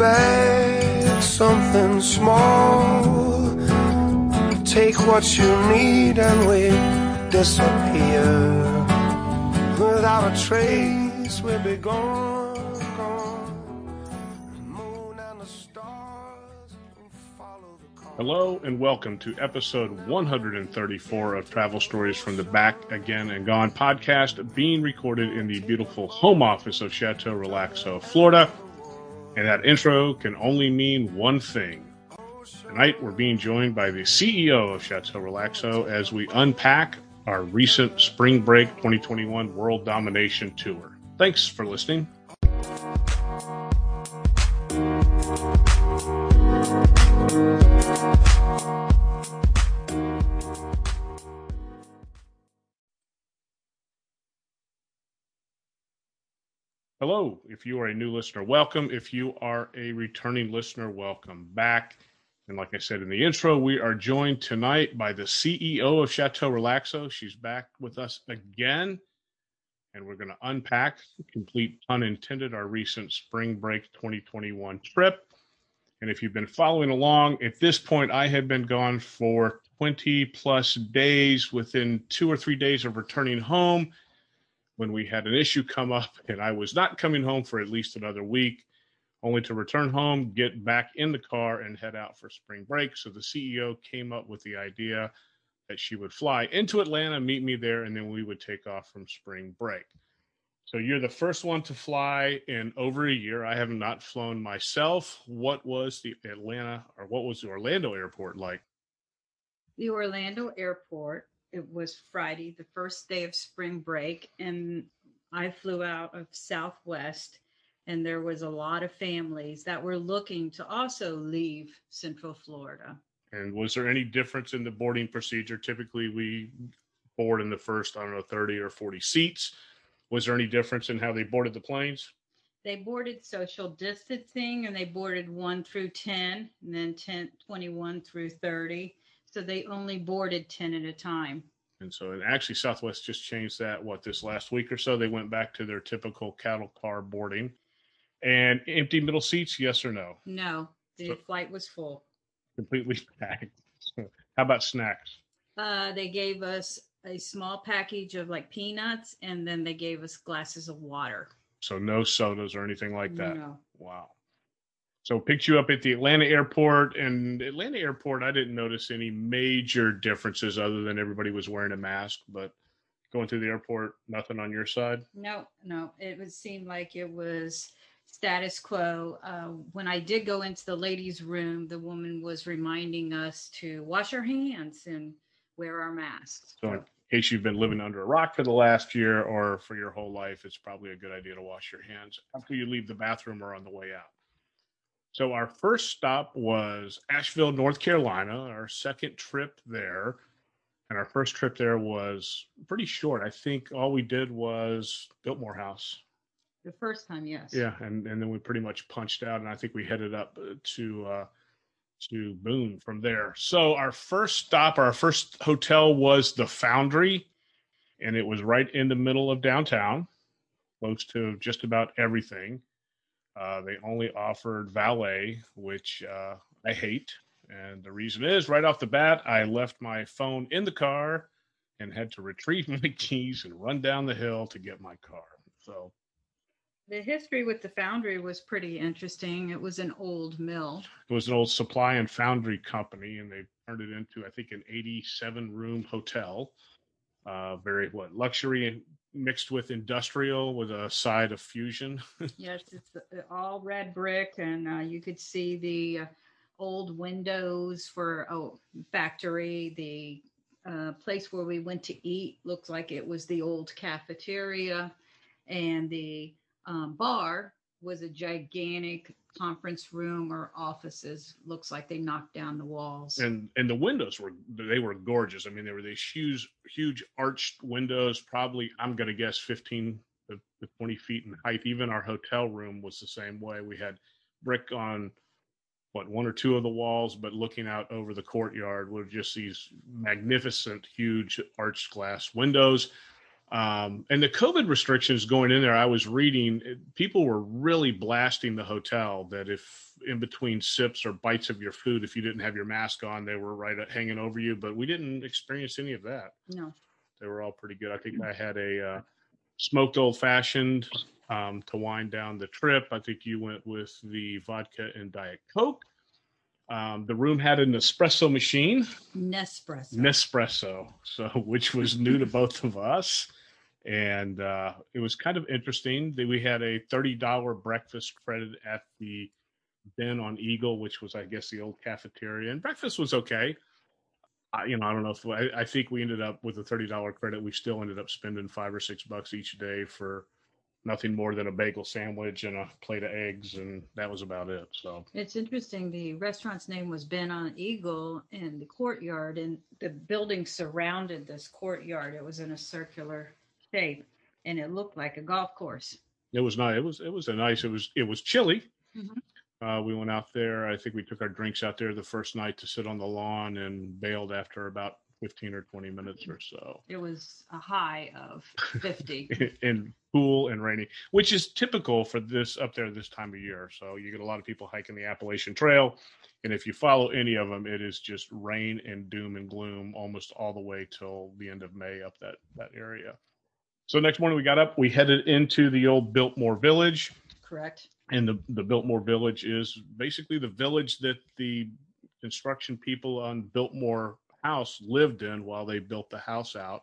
bag, something small. Take what you need and we disappear. Without a trace, we'll be gone, gone. Hello and welcome to episode 134 of Travel Stories from the Back Again and Gone podcast, being recorded in the beautiful home office of Chateau Relaxo, Florida. And that intro can only mean one thing. Tonight, we're being joined by the CEO of Chateau Relaxo as we unpack our recent Spring Break 2021 World Domination Tour. Thanks for listening. Hello. If you are a new listener, welcome. If you are a returning listener, welcome back. And like I said in the intro, we are joined tonight by the CEO of Chateau Relaxo. She's back with us again. And we're going to unpack, complete pun intended, our recent spring break 2021 trip. And if you've been following along, at this point, I had been gone for 20 plus days. Within two or three days of returning home, when we had an issue come up and I was not coming home for at least another week, only to return home, get back in the car, and head out for spring break. So the CEO came up with the idea that she would fly into Atlanta, meet me there, and then we would take off from spring break. So you're the first one to fly in over a year. I have not flown myself. What was the Atlanta or what was the Orlando airport like? the Orlando airport. It was Friday, the first day of spring break, and I flew out of Southwest, and there was a lot of families that were looking to also leave Central Florida. And was there any difference in the boarding procedure? Typically, we board in the first, I don't know, 30 or 40 seats. Was there any difference in how they boarded the planes? They boarded social distancing, and they boarded one through 10, and then 10, 21 through 30. So they only boarded 10 at a time. And so, and actually, Southwest just changed that. What this last week or so, they went back to their typical cattle car boarding. And empty middle seats, yes or no? No, the So- flight was full. Completely packed. How about snacks? Uh, they gave us a small package of like peanuts, and then they gave us glasses of water. So no sodas or anything like that. No. Wow. So picked you up at the Atlanta airport, and Atlanta airport, I didn't notice any major differences other than everybody was wearing a mask. But going through the airport, nothing on your side. No, no, it would seem like it was status quo. Uh, when I did go into the ladies' room, the woman was reminding us to wash our hands and wear our masks. So in case you've been living under a rock for the last year or for your whole life, it's probably a good idea to wash your hands after you leave the bathroom or on the way out. So our first stop was Asheville, North Carolina, our second trip there. And our first trip there was pretty short. I think all we did was Biltmore House. The first time, yes. Yeah, and, and then we pretty much punched out, and I think we headed up uh, to uh, to Boone from there. So our first stop, our first hotel was the Foundry, and it was right in the middle of downtown, close to just about everything. Uh, they only offered valet, which uh, I hate, and the reason is right off the bat, I left my phone in the car and had to retrieve my keys and run down the hill to get my car. So The history with the foundry was pretty interesting. It was an old mill. it was an old supply and foundry company and they turned it into i think an 87 room hotel uh very what luxury mixed with industrial with a side of fusion Yes, it's uh, all red brick, and uh, you could see the uh, old windows for oh factory. The uh, place where we went to eat looked like it was the old cafeteria, and the um, bar was a gigantic conference room or offices. Looks like they knocked down the walls. and and the windows were they were gorgeous i mean they were these huge huge arched windows probably i'm going to guess 15 to to 20 feet in height even our hotel room was the same way we had brick on what one or two of the walls but looking out over the courtyard were just these magnificent huge arched glass windows Um, and the COVID restrictions going in there, I was reading, people were really blasting the hotel that if in between sips or bites of your food, if you didn't have your mask on, they were right at, hanging over you. But we didn't experience any of that. No. They were all pretty good. I think I had a uh, smoked old fashioned um, to wind down the trip. I think you went with the vodka and Diet Coke. Um, the room had an espresso machine, Nespresso. Nespresso, so which was new to both of us, and uh, it was kind of interesting that we had a thirty dollar breakfast credit at the Benne on Eagle, which was I guess the old cafeteria, and breakfast was okay. I, you know, I don't know if I, I think we ended up with a thirty dollar credit. We still ended up spending five or six bucks each day for nothing more than a bagel sandwich and a plate of eggs, and that was about it. So It's interesting. The restaurant's name was Benne on Eagle in the courtyard, and the building surrounded this courtyard. It was in a circular shape, and it looked like a golf course. it was nice. It was it was a nice. It was it was chilly. Mhm. Uh, we went out there. I think we took our drinks out there the first night to sit on the lawn and bailed after about fifteen or twenty minutes or so. It was a high of 50. and cool and rainy, which is typical for this up there this time of year. So you get a lot of people hiking the Appalachian Trail, and if you follow any of them, it is just rain and doom and gloom almost all the way till the end of May up that that area. So next morning we got up, we headed into the old Biltmore Village, Correct. and the the Biltmore Village is basically the village that the construction people on Biltmore House lived in while they built the house out.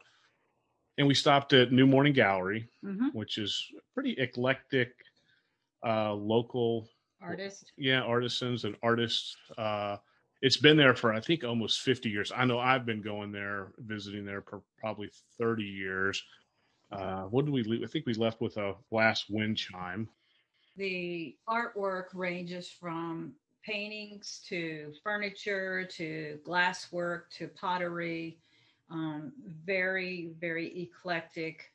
And we stopped at New Morning Gallery, hmm which is pretty eclectic uh local Artist. yeah artisans and artists uh it's been there for i think almost 50 years i know i've been going there visiting there for probably 30 years uh what did we leave i think we left with a glass wind chime The artwork ranges from paintings to furniture to glasswork to pottery. Um, very, very eclectic,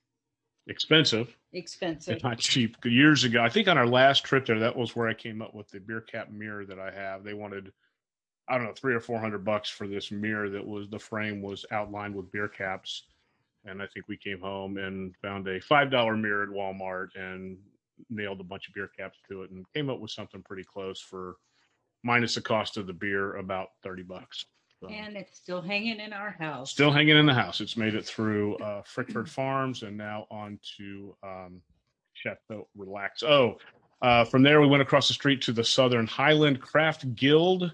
expensive expensive. It's not cheap. Years ago, I think on our last trip there, that was where I came up with the beer cap mirror that I have. They wanted, I don't know, three or four hundred bucks for this mirror that was the frame was outlined with beer caps. And I think we came home and found a five dollar mirror at Walmart and nailed a bunch of beer caps to it and came up with something pretty close for minus the cost of the beer, about thirty bucks. So, And it's still hanging in our house. still hanging in the house. It's made it through uh, Frickford Farms and now on to um, Chateau Relax. Oh, uh, from there we went across the street to the Southern Highland Craft Guild,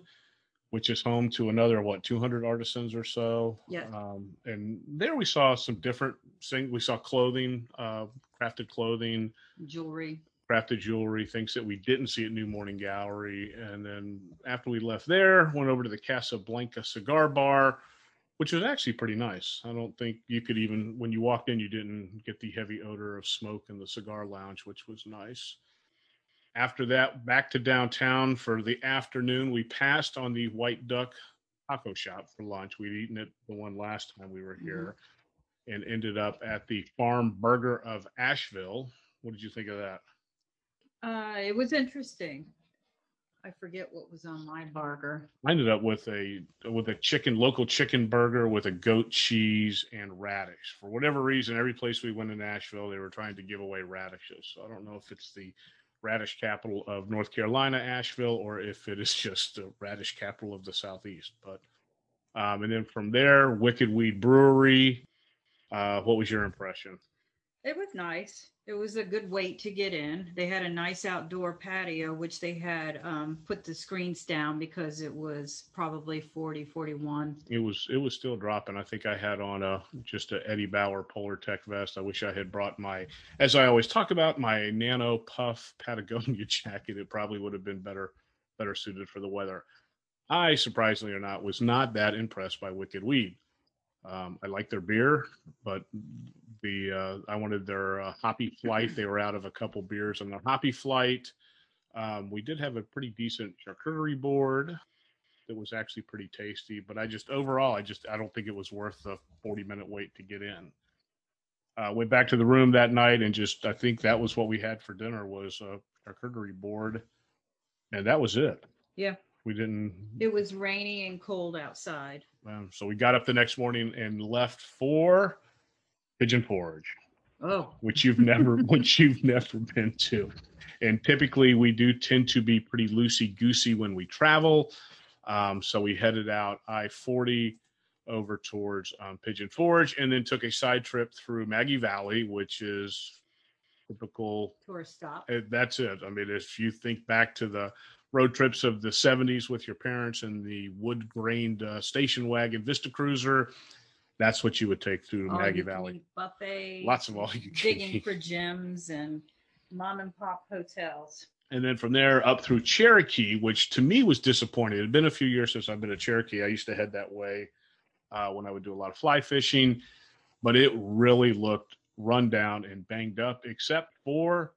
which is home to another what 200 artisans or so. Yeah. Um, and there we saw some different things. We saw clothing, uh, crafted clothing, jewelry. crafted jewelry, things that we didn't see at New Morning Gallery. And then after we left there, went over to the Casablanca Cigar Bar, which was actually pretty nice. I don't think you could even, when you walked in, you didn't get the heavy odor of smoke in the cigar lounge, which was nice. After that, back to downtown for the afternoon. We passed on the White Duck Taco Shop for lunch. We'd eaten it the one last time we were here and ended up at the Farm Burger of Asheville. What did you think of that? Uh, it was interesting. I forget what was on my burger. I ended up with a with a chicken local chicken burger with a goat cheese and radish. For whatever reason, every place we went in Asheville, they were trying to give away radishes. So I don't know if it's the radish capital of North Carolina, Asheville, or if it is just the radish capital of the Southeast. But um, and then from there, Wicked Weed Brewery. Uh, what was your impression? It was nice. It was a good wait to get in. They had a nice outdoor patio, which they had um, put the screens down because it was probably 40, 41. It was it was still dropping. I think I had on a just a Eddie Bauer Polartec vest. I wish I had brought my, as I always talk about, my Nano Puff Patagonia jacket. It probably would have been better better suited for the weather. I surprisingly or not was not that impressed by Wicked Weed. Um, I like their beer, but the uh, I wanted their uh, Hoppy Flight. They were out of a couple beers on their Hoppy Flight. Um, we did have a pretty decent charcuterie board that was actually pretty tasty, but I just overall I just I don't think it was worth the 40 minute wait to get in. Uh, went back to the room that night and just I think that was what we had for dinner was a charcuterie board, and that was it. Yeah. We didn't It was rainy and cold outside. um, so we got up the next morning and left for Pigeon Forge. Oh, which you've never which you've never been to. And typically we do tend to be pretty loosey goosey when we travel. Um, so we headed out I 40 over towards um, Pigeon Forge and then took a side trip through Maggie Valley, which is typical. tourist stop. uh, That's it. I mean, if you think back to the road trips of the 70s with your parents and the wood grained uh, station wagon Vista Cruiser, that's what you would take through All Maggie Valley. Buffet. Lots of all you can digging eat. for gems and mom and pop hotels. and then from there up through Cherokee, which to me was disappointing. It had been a few years since I've been to Cherokee. I used to head that way uh, when I would do a lot of fly fishing, but it really looked run down and banged up, except for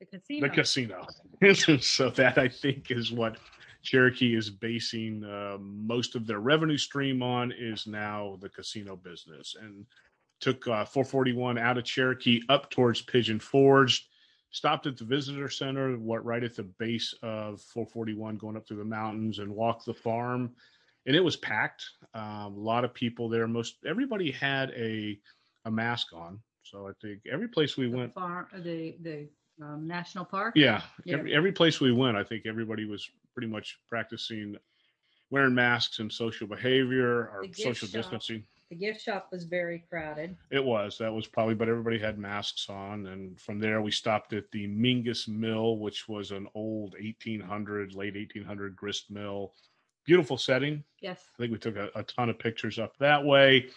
The casino. the casino. so that I think is what Cherokee is basing uh, most of their revenue stream on is now the casino business, and took uh, 441 out of Cherokee up towards Pigeon Forge. Stopped at the visitor center, what right at the base of 441, going up through the mountains, and walked the farm. And it was packed. Um, a lot of people there. Most everybody had a a mask on. So I think every place we the went, farm, the the um, national park. yeah, Yeah. Every, every place we went, I think everybody was pretty much practicing wearing masks and social behavior or social shop. distancing. The gift shop was very crowded. It was that was probably, but everybody had masks on, and from there we stopped at the Mingus Mill, which was an old 1800, late 1800 grist mill. Beautiful setting. Yes. I think we took a, a ton of pictures up that way.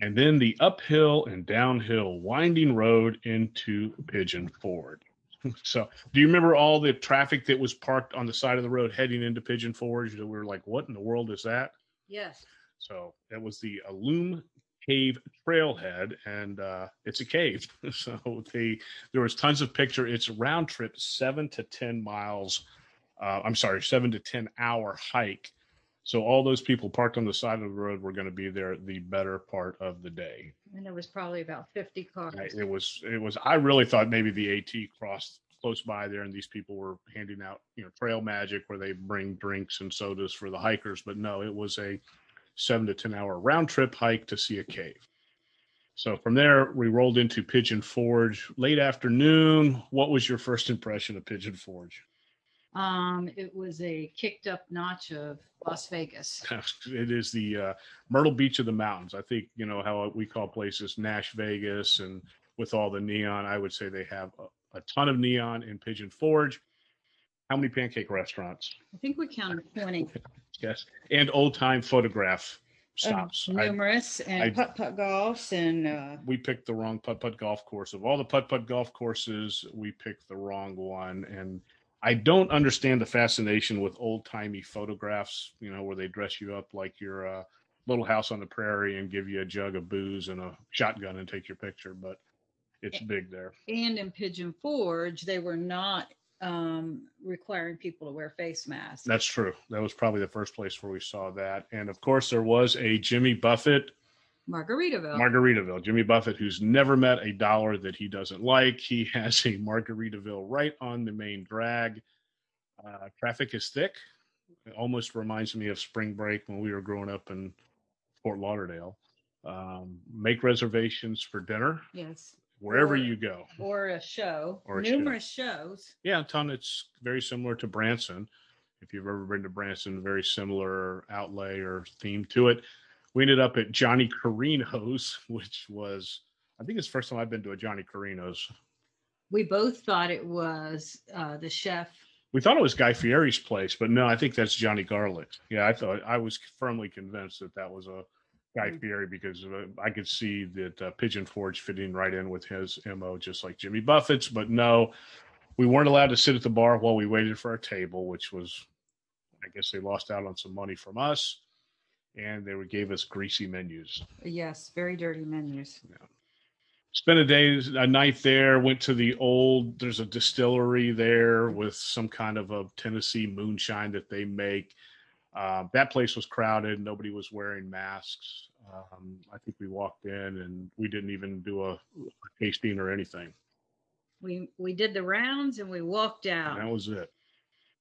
And then the uphill and downhill winding road into Pigeon Forge. So, do you remember all the traffic that was parked on the side of the road heading into Pigeon Forge? That we were like, what in the world is that? Yes. So, that was the Alum Cave Trailhead, and uh, it's a cave. So, the there was tons of picture. It's a round trip, seven to 10 miles. Uh, I'm sorry, seven to 10 hour hike. So all those people parked on the side of the road were going to be there the better part of the day. And there was probably about 50 cars. It was, it was, I really thought maybe the AT crossed close by there and these people were handing out, you know, trail magic where they bring drinks and sodas for the hikers. But no, it was a seven to 10 hour round trip hike to see a cave. So from there, we rolled into Pigeon Forge late afternoon. What was your first impression of Pigeon Forge? Um, it was a kicked up notch of Las Vegas. it is the uh, Myrtle Beach of the mountains. I think you know how we call places Nash Vegas, and with all the neon, I would say they have a, a ton of neon in Pigeon Forge. How many pancake restaurants? I think we counted 20. Yes, and old time photograph stops. Numerous and I- putt putt golfs and uh, we picked the wrong putt putt golf course. Of all the putt putt golf courses, we picked the wrong one, and I don't understand the fascination with old timey photographs. You know, where they dress you up like you're a little house on the prairie and give you a jug of booze and a shotgun and take your picture. But it's big there. and in Pigeon Forge, they were not um, requiring people to wear face masks. That's true. That was probably the first place where we saw that. And of course, there was a Jimmy Buffett Margaritaville. Margaritaville. Jimmy Buffett, who's never met a dollar that he doesn't like. He has a Margaritaville right on the main drag. Uh, traffic is thick. It almost reminds me of spring break when we were growing up in Fort Lauderdale. Um, make reservations for dinner yes. wherever Or- you go. Or a show. Or a show. numerous shows. Yeah, a ton. It's very similar to Branson. If you've ever been to Branson, very similar outlay or theme to it. We ended up at Johnny Carino's, which was, I think it's the first time I've been to a Johnny Carino's. We both thought it was uh, the chef. We thought it was Guy Fieri's place, but no, I think that's Johnny Garlic. Yeah, I thought I was firmly convinced that that was a Guy Mm. Fieri because uh, I could see that uh, Pigeon Forge fitting right in with his mo, just like Jimmy Buffett's. But no, we weren't allowed to sit at the bar while we waited for our table, which was, I guess they lost out on some money from us, and they would gave us greasy menus. Yes, very dirty menus. spent a day a night there went to the old there's a distillery there with some kind of a tennessee moonshine that they make. Uh, that place was crowded nobody was wearing masks. Um, i think we walked in and we didn't even do a, a tasting or anything. We we did the rounds and we walked out. and that was it.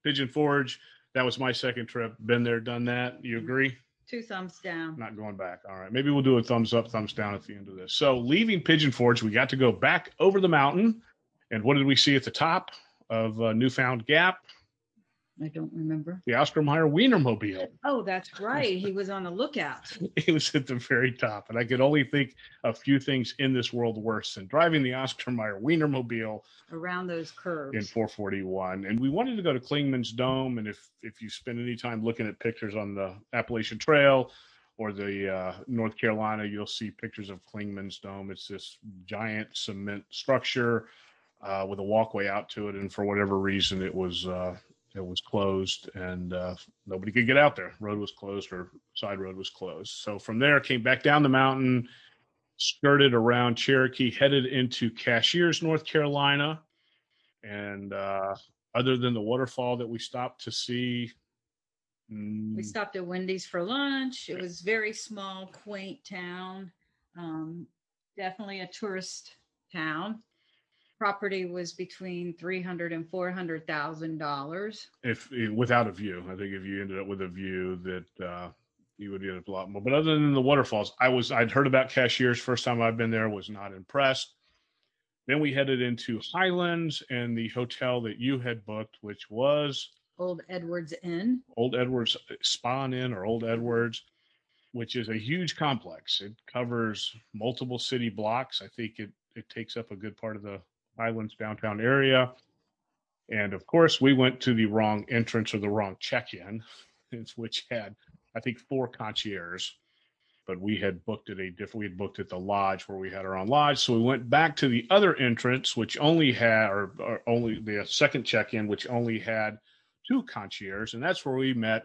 Pigeon forge that was my second trip. Been there done that. You agree Two thumbs down. Not going back. All right. Maybe we'll do a thumbs up, thumbs down at the end of this. So leaving Pigeon Forge, we got to go back over the mountain. And what did we see at the top of uh, Newfound Gap? I don't remember. The Oscar Mayer Wienermobile. Oh, that's right. He was on the lookout. he was at the very top. And I could only think a few things in this world worse than driving the Oscar Mayer Wienermobile around those curves in 441. And we wanted to go to Clingman's Dome. And if if you spend any time looking at pictures on the Appalachian Trail or the uh, North Carolina, you'll see pictures of Clingman's Dome. It's this giant cement structure uh, with a walkway out to it. And for whatever reason, it was uh, it was closed and uh, nobody could get out there. Road was closed or side road was closed. So from there, came back down the mountain, skirted around Cherokee, headed into Cashiers, North Carolina. And uh, other than the waterfall that we stopped to see, mm, we stopped at Wendy's for lunch. It was very small, quaint town. Um, definitely a tourist town property was between three hundred and four hundred thousand dollars. If without a view, I think if you ended up with a view that uh, you would get a lot more. But other than the waterfalls, I was I'd heard about cashiers. First time I've been there, was not impressed. Then we headed into Highlands and the hotel that you had booked, which was Old Edwards Inn. Old Edwards Spa Inn or Old Edwards, which is a huge complex. It covers multiple city blocks. I think it it takes up a good part of the Highlands downtown area. And of course, we went to the wrong entrance or the wrong check in, which had, I think, four concierges. But we had booked at a different, we had booked at the lodge where we had our own lodge. So we went back to the other entrance, which only had, or, or only the second check in, which only had two concierges. And that's where we met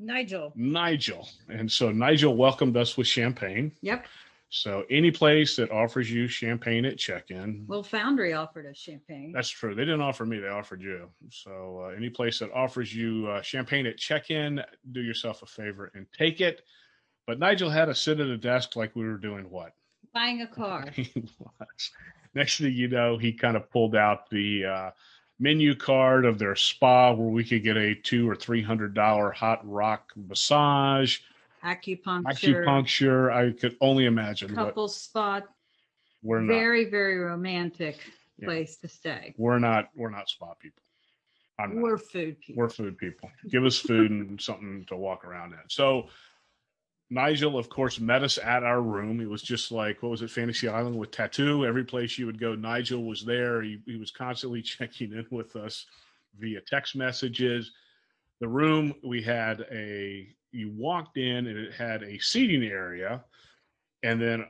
Nigel. Nigel. And so Nigel welcomed us with champagne. Yep. So any place that offers you champagne at check-in. Well, Foundry offered us champagne. That's true. They didn't offer me; they offered you. So uh, any place that offers you uh, champagne at check-in, do yourself a favor and take it. But Nigel had to sit at a desk like we were doing what? Buying a car. he was. Next thing you know, he kind of pulled out the uh, menu card of their spa where we could get a two or three hundred dollar hot rock massage acupuncture, acupuncture. I could only imagine. Couple spot. We're not, very very romantic yeah. place to stay. We're not we're not spa people. We're food people. We're food people. Give us food and something to walk around in. So Nigel, of course, met us at our room. It was just like what was it, Fantasy Island with tattoo. Every place you would go, Nigel was there. He, he was constantly checking in with us via text messages. The room we had a you walked in and it had a seating area, and then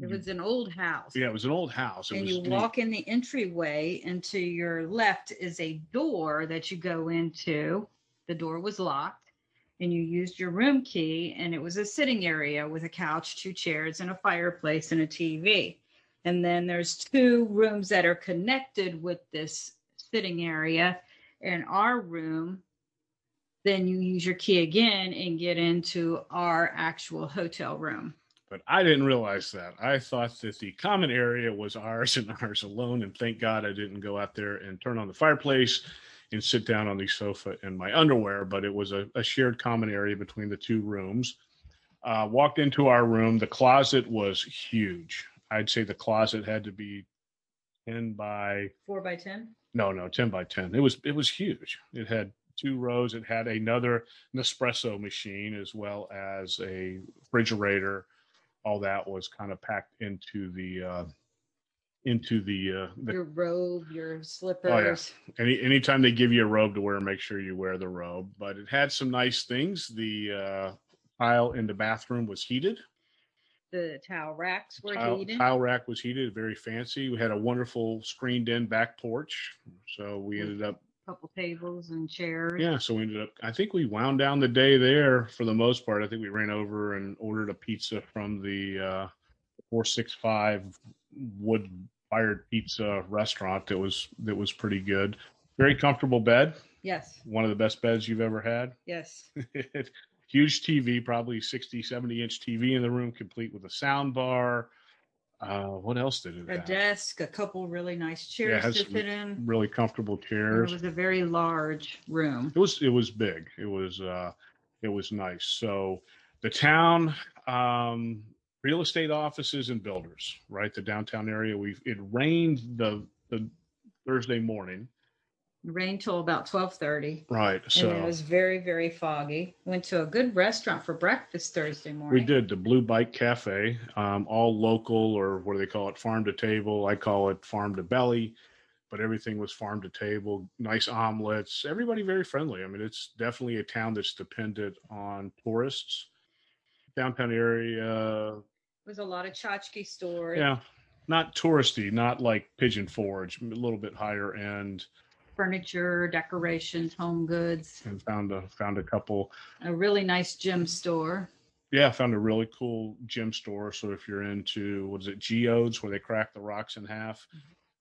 it was an old house. Yeah, it was an old house. It and was, you walk in the entryway, and to your left is a door that you go into. The door was locked, and you used your room key, and it was a sitting area with a couch, two chairs, and a fireplace and a TV. And then there's two rooms that are connected with this sitting area. And our room then you use your key again and get into our actual hotel room. But I didn't realize that. I thought that the common area was ours and ours alone. And thank God I didn't go out there and turn on the fireplace and sit down on the sofa in my underwear. But it was a, a shared common area between the two rooms. Uh, walked into our room. The closet was huge. I'd say the closet had to be 10 by four by 10. No, no, 10 by 10. It was, it was huge. It had two rows. It had another Nespresso machine as well as a refrigerator. All that was kind of packed into the uh, into the, uh, the your robe, your slippers. Oh, yeah. Any anytime they give you a robe to wear, make sure you wear the robe. But it had some nice things. The uh, tile in the bathroom was heated. The towel racks were tile, heated. Tile rack was heated, very fancy. We had a wonderful screened-in back porch, so we ended up couple tables and chairs. Yeah, so we ended up. I think we wound down the day there for the most part. I think we ran over and ordered a pizza from the uh, four six five wood fired pizza restaurant. That was that was pretty good. Very comfortable bed. Yes. One of the best beds you've ever had. Yes. Huge TV, probably 60, 70 inch TV in the room, complete with a sound bar uh, what else did it a have? desk, a couple really nice chairs yeah, to fit in. Really comfortable chairs. It was a very large room. It was it was big. It was uh it was nice. So the town, um, real estate offices and builders, right? The downtown area. We it rained the the Thursday morning, It rained till about twelve thirty. right? And So it was very, very foggy. Went to a good restaurant for breakfast Thursday morning. we did the Blue Bike Cafe, um, all local or what do they call it? Farm to table. I call it farm to belly, but everything was farm to table. Nice omelets. Everybody very friendly. I mean, it's definitely a town that's dependent on tourists. Downtown area, was a lot of tchotchke stores. yeah, not touristy, not like Pigeon Forge, a little bit higher end. Furniture, decorations, home goods. And found a found a couple A really nice gym store. Yeah, I found a really cool gym store. So if you're into what is it, geodes, where they crack the rocks in half, mm-hmm.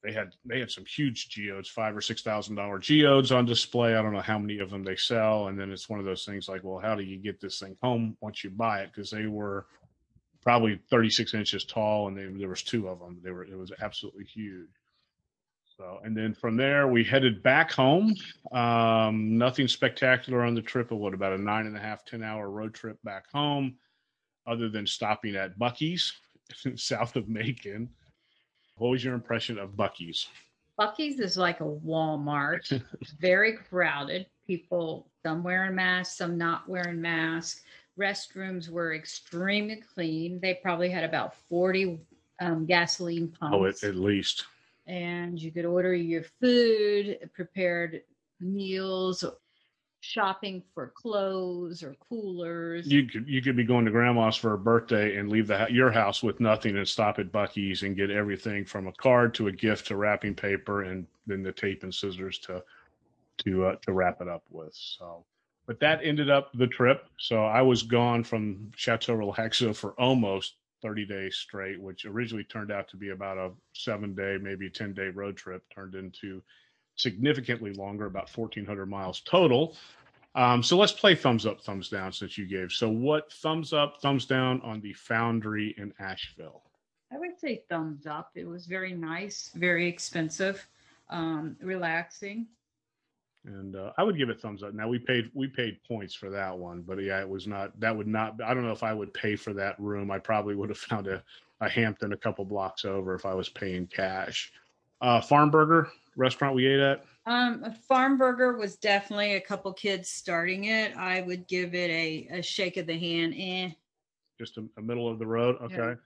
they had they had some huge geodes, five or six thousand dollar geodes on display. I don't know how many of them they sell, and then it's one of those things like, well, how do you get this thing home once you buy it? Because they were probably 36 inches tall, and they, there was two of them. They were it was absolutely huge. So, and then from there we headed back home. Um, nothing spectacular on the trip. It what about a nine and a half, 10 hour road trip back home, other than stopping at Buc-ee's south of Macon. What was your impression of Buc-ee's? Buc-ee's is like a Walmart, very crowded. People, some wearing masks, some not wearing masks. Restrooms were extremely clean. They probably had about 40 um, gasoline pumps. Oh, at, at least. And you could order your food, prepared meals, shopping for clothes or coolers. You could you could be going to grandma's for a birthday and leave the your house with nothing and stop at Buc-ee's and get everything from a card to a gift to wrapping paper and then the tape and scissors to to uh, to wrap it up with. So, but that ended up the trip. So I was gone from Chateau Relaxo for almost 30 days straight, which originally turned out to be about a seven day, maybe 10 day road trip, turned into significantly longer, about 1,400 miles total. Um, so let's play thumbs up, thumbs down since you gave. So, what thumbs up, thumbs down on the Foundry in Asheville? I would say thumbs up. It was very nice, very expensive, um, relaxing. And uh, I would give it thumbs up. Now we paid we paid points for that one, but yeah, it was not. That would not. I don't know if I would pay for that room. I probably would have found a, a Hampton a couple blocks over if I was paying cash. Uh, Farm Burger restaurant we ate at. Um, farm burger was definitely a couple kids starting it. I would give it a, a shake of the hand. Eh. just a, a middle of the road. Yeah. Okay.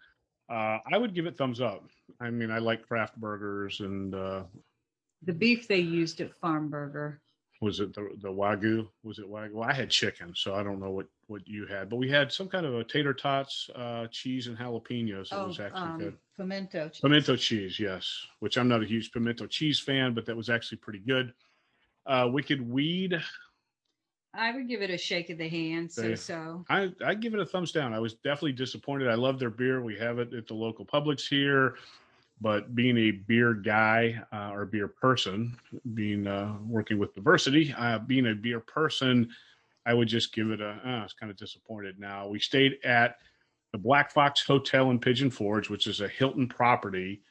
Uh, I would give it thumbs up. I mean, I like craft burgers and uh, The beef they used at farm burger. Was it the, the wagyu? Was it wagyu? Well, I had chicken, so I don't know what, what you had, but we had some kind of a tater tots, uh, cheese and jalapenos. It Oh, was actually um, good. pimento. cheese. Pimento cheese, yes, which I'm not a huge pimento cheese fan, but that was actually pretty good. Uh, Wicked Weed, I would give it a shake of the hand. So They- so. I I give it a thumbs down. I was definitely disappointed. I love their beer. We have it at the local Publix here, but being a beer guy uh, or beer person, being uh, working with diversity, uh, being a beer person, I would just give it a. Uh, I was kind of disappointed. Now we stayed at the Black Fox Hotel in Pigeon Forge, which is a Hilton property.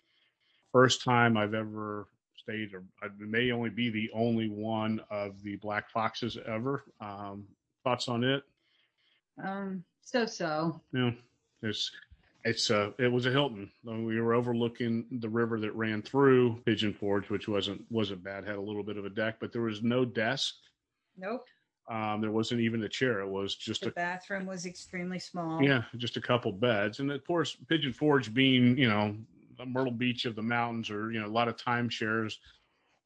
First time I've ever stayed, or I may only be the only one of the Black Foxes ever. Um, thoughts on it? Um, so so. Yeah, it's it's uh it was a Hilton. We were overlooking the river that ran through Pigeon Forge, which wasn't wasn't bad. Had a little bit of a deck, but there was no desk. Nope. Um, there wasn't even a chair. It was just The a bathroom was extremely small. yeah, just a couple beds. And of course, Pigeon Forge being you know the Myrtle Beach of the mountains, or you know a lot of timeshares.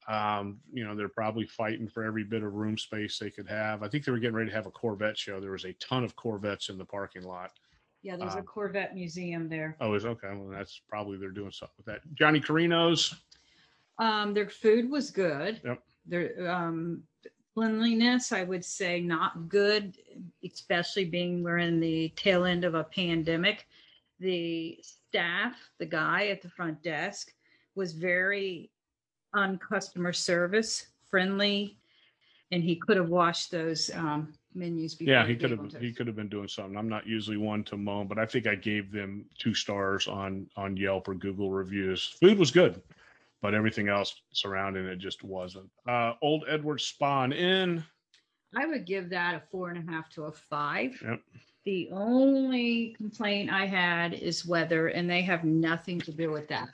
Um, you know, they're probably fighting for every bit of room space they could have. I think they were getting ready to have a Corvette show. There was a ton of Corvettes in the parking lot. Yeah, there's a Um, Corvette museum there. Oh, is okay. Well, that's probably they're doing something with that. Johnny Carino's. Um, their food was good. Yep. Their um, cleanliness, I would say, not good, especially being we're in the tail end of a pandemic. The staff, the guy at the front desk, was very on customer service friendly, and he could have washed those um, menus before. Yeah, he could have he could have been doing something. I'm not usually one to moan, but I think I gave them two stars on on Yelp or Google reviews. Food was good, but everything else surrounding it just wasn't. Uh, Old Edward Spawn Inn. I would give that a four and a half to a five. Yep. The only complaint I had is weather, and they have nothing to do with that.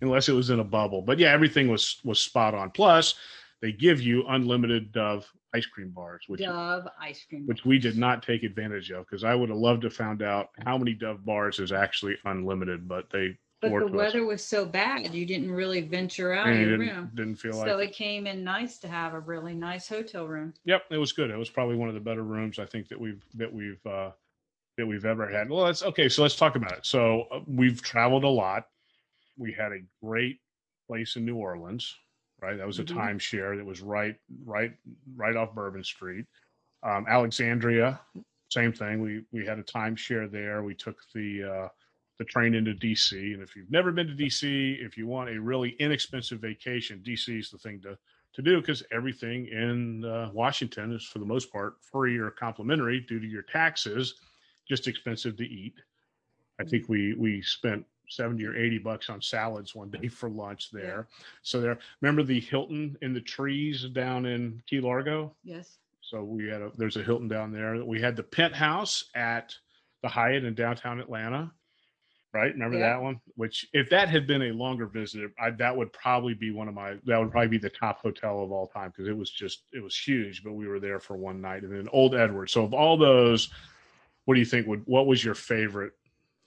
unless it was in a bubble. But yeah, everything was was spot on. Plus, they give you unlimited Dove ice cream bars, which Dove ice cream. which we did not take advantage of because I would have loved to found out how many Dove bars is actually unlimited, but they But the to us. weather was so bad, you didn't really venture out and your didn't, room. didn't feel So like it came in nice to have a really nice hotel room. Yep, it was good. It was probably one of the better rooms I think that we've that we've uh, that we've ever had. Well, that's okay. So let's talk about it. So uh, we've traveled a lot. We had a great place in New Orleans, right? That was a Mhm. timeshare that was right, right, right off Bourbon Street. Um, Alexandria, same thing. We we had a timeshare there. We took the uh, the train into DC, and if you've never been to DC, if you want a really inexpensive vacation, DC is the thing to to do because everything in uh, Washington is for the most part free or complimentary due to your taxes, just expensive to eat. I think we we spent 70 or 80 bucks on salads one day for lunch there. So there remember the Hilton in the trees down in Key Largo? Yes. So we had a there's a Hilton down there. We had the penthouse at the Hyatt in downtown Atlanta. Right? Remember Yeah. that one? Which if that had been a longer visit, I, that would probably be one of my that would probably be the top hotel of all time because it was just it was huge, but we were there for one night. And then Old Edward. So of all those, what do you think would what was your favorite?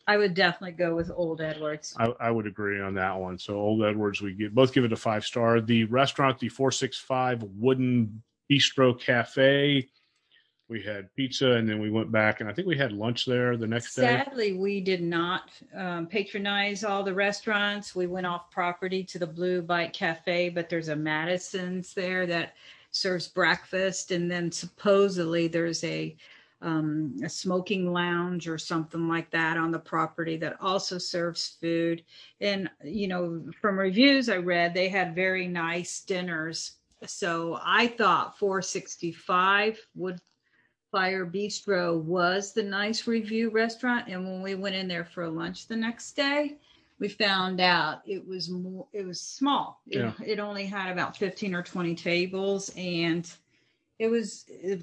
I would definitely go with Old Edwards. I, I would agree on that one. So Old Edwards, we get both give it a five star. The restaurant, the four six five Wooden Bistro Cafe, we had pizza, and then we went back, and I think we had lunch there the next day. Sadly, we did not um, patronize all the restaurants. We went off property to the Blue Bike Cafe, but there's a Madison's there that serves breakfast, and then supposedly there's a um, a smoking lounge or something like that on the property that also serves food. And you know, from reviews I read, they had very nice dinners. So I thought 465 Wood Fire Bistro was the nice review restaurant, and when we went in there for lunch the next day, we found out it was more. It was small. It, Yeah. it only had about fifteen or twenty tables, and it was it,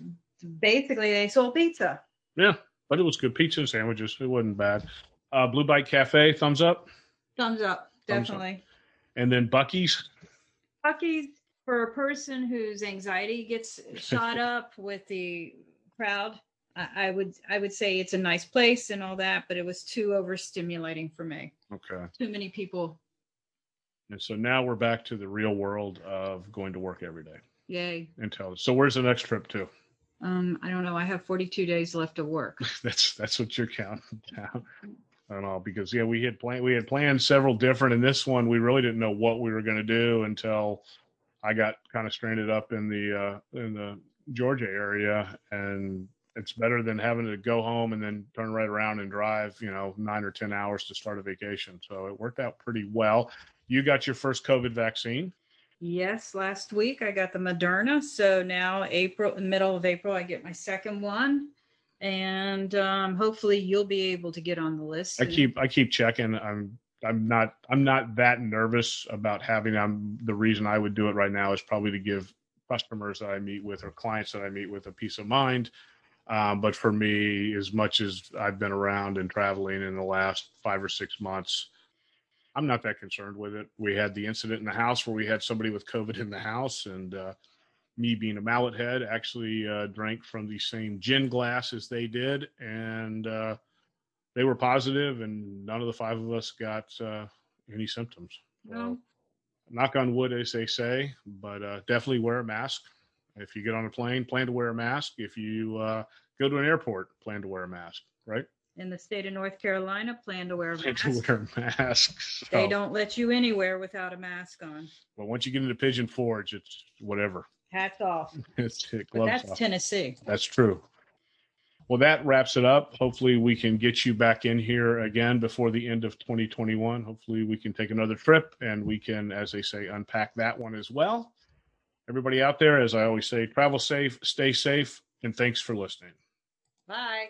basically they sold pizza. Yeah, but it was good pizza and sandwiches. It wasn't bad. Uh, Blue Bike Cafe, thumbs up, Thumbs up, Thumbs up. definitely. and then Buc-ee's. Buc-ee's for a person whose anxiety gets shot up with the crowd. I, I would I would say it's a nice place and all that, but it was too overstimulating for me. Okay, Too many people. and so now we're back to the real world of going to work every day. Yay. Until so, where's the next trip to? Um, I don't know. I have 42 days left of work. that's that's what you're counting down. I don't know because yeah, we had planned we had planned several different, and this one we really didn't know what we were going to do until I got kind of stranded up in the uh, in the Georgia area, and it's better than having to go home and then turn right around and drive, you know, nine or ten hours to start a vacation. So it worked out pretty well. You got your first COVID vaccine. Yes, last week I got the Moderna. So now April, middle of April, I get my second one. And um, hopefully you'll be able to get on the list. I keep I keep checking. I'm I'm not I'm not that nervous about having. I'm the reason I would do it right now is probably to give customers that I meet with or clients that I meet with a peace of mind. Um, but for me, as much as I've been around and traveling in the last five or six months, I'm not that concerned with it. We had the incident in the house where we had somebody with COVID in the house, and uh, me being a mallet head, actually uh, drank from the same gin glass as they did, and uh, they were positive, and none of the five of us got uh, any symptoms. No. knock on wood, as they say, but uh, definitely wear a mask. If you get on a plane, plan to wear a mask. If you uh, go to an airport, plan to wear a mask. Right? In the state of North Carolina, plan to wear masks. To wear a mask. So, They oh. don't let you anywhere without a mask on. But once you get into Pigeon Forge, it's whatever. Hats off. It's it that's off. Tennessee. That's true. Well, that wraps it up. Hopefully, we can get you back in here again before the end of 2021. Hopefully, we can take another trip and we can, as they say, unpack that one as well. Everybody out there, as I always say, travel safe, stay safe, and thanks for listening. Bye.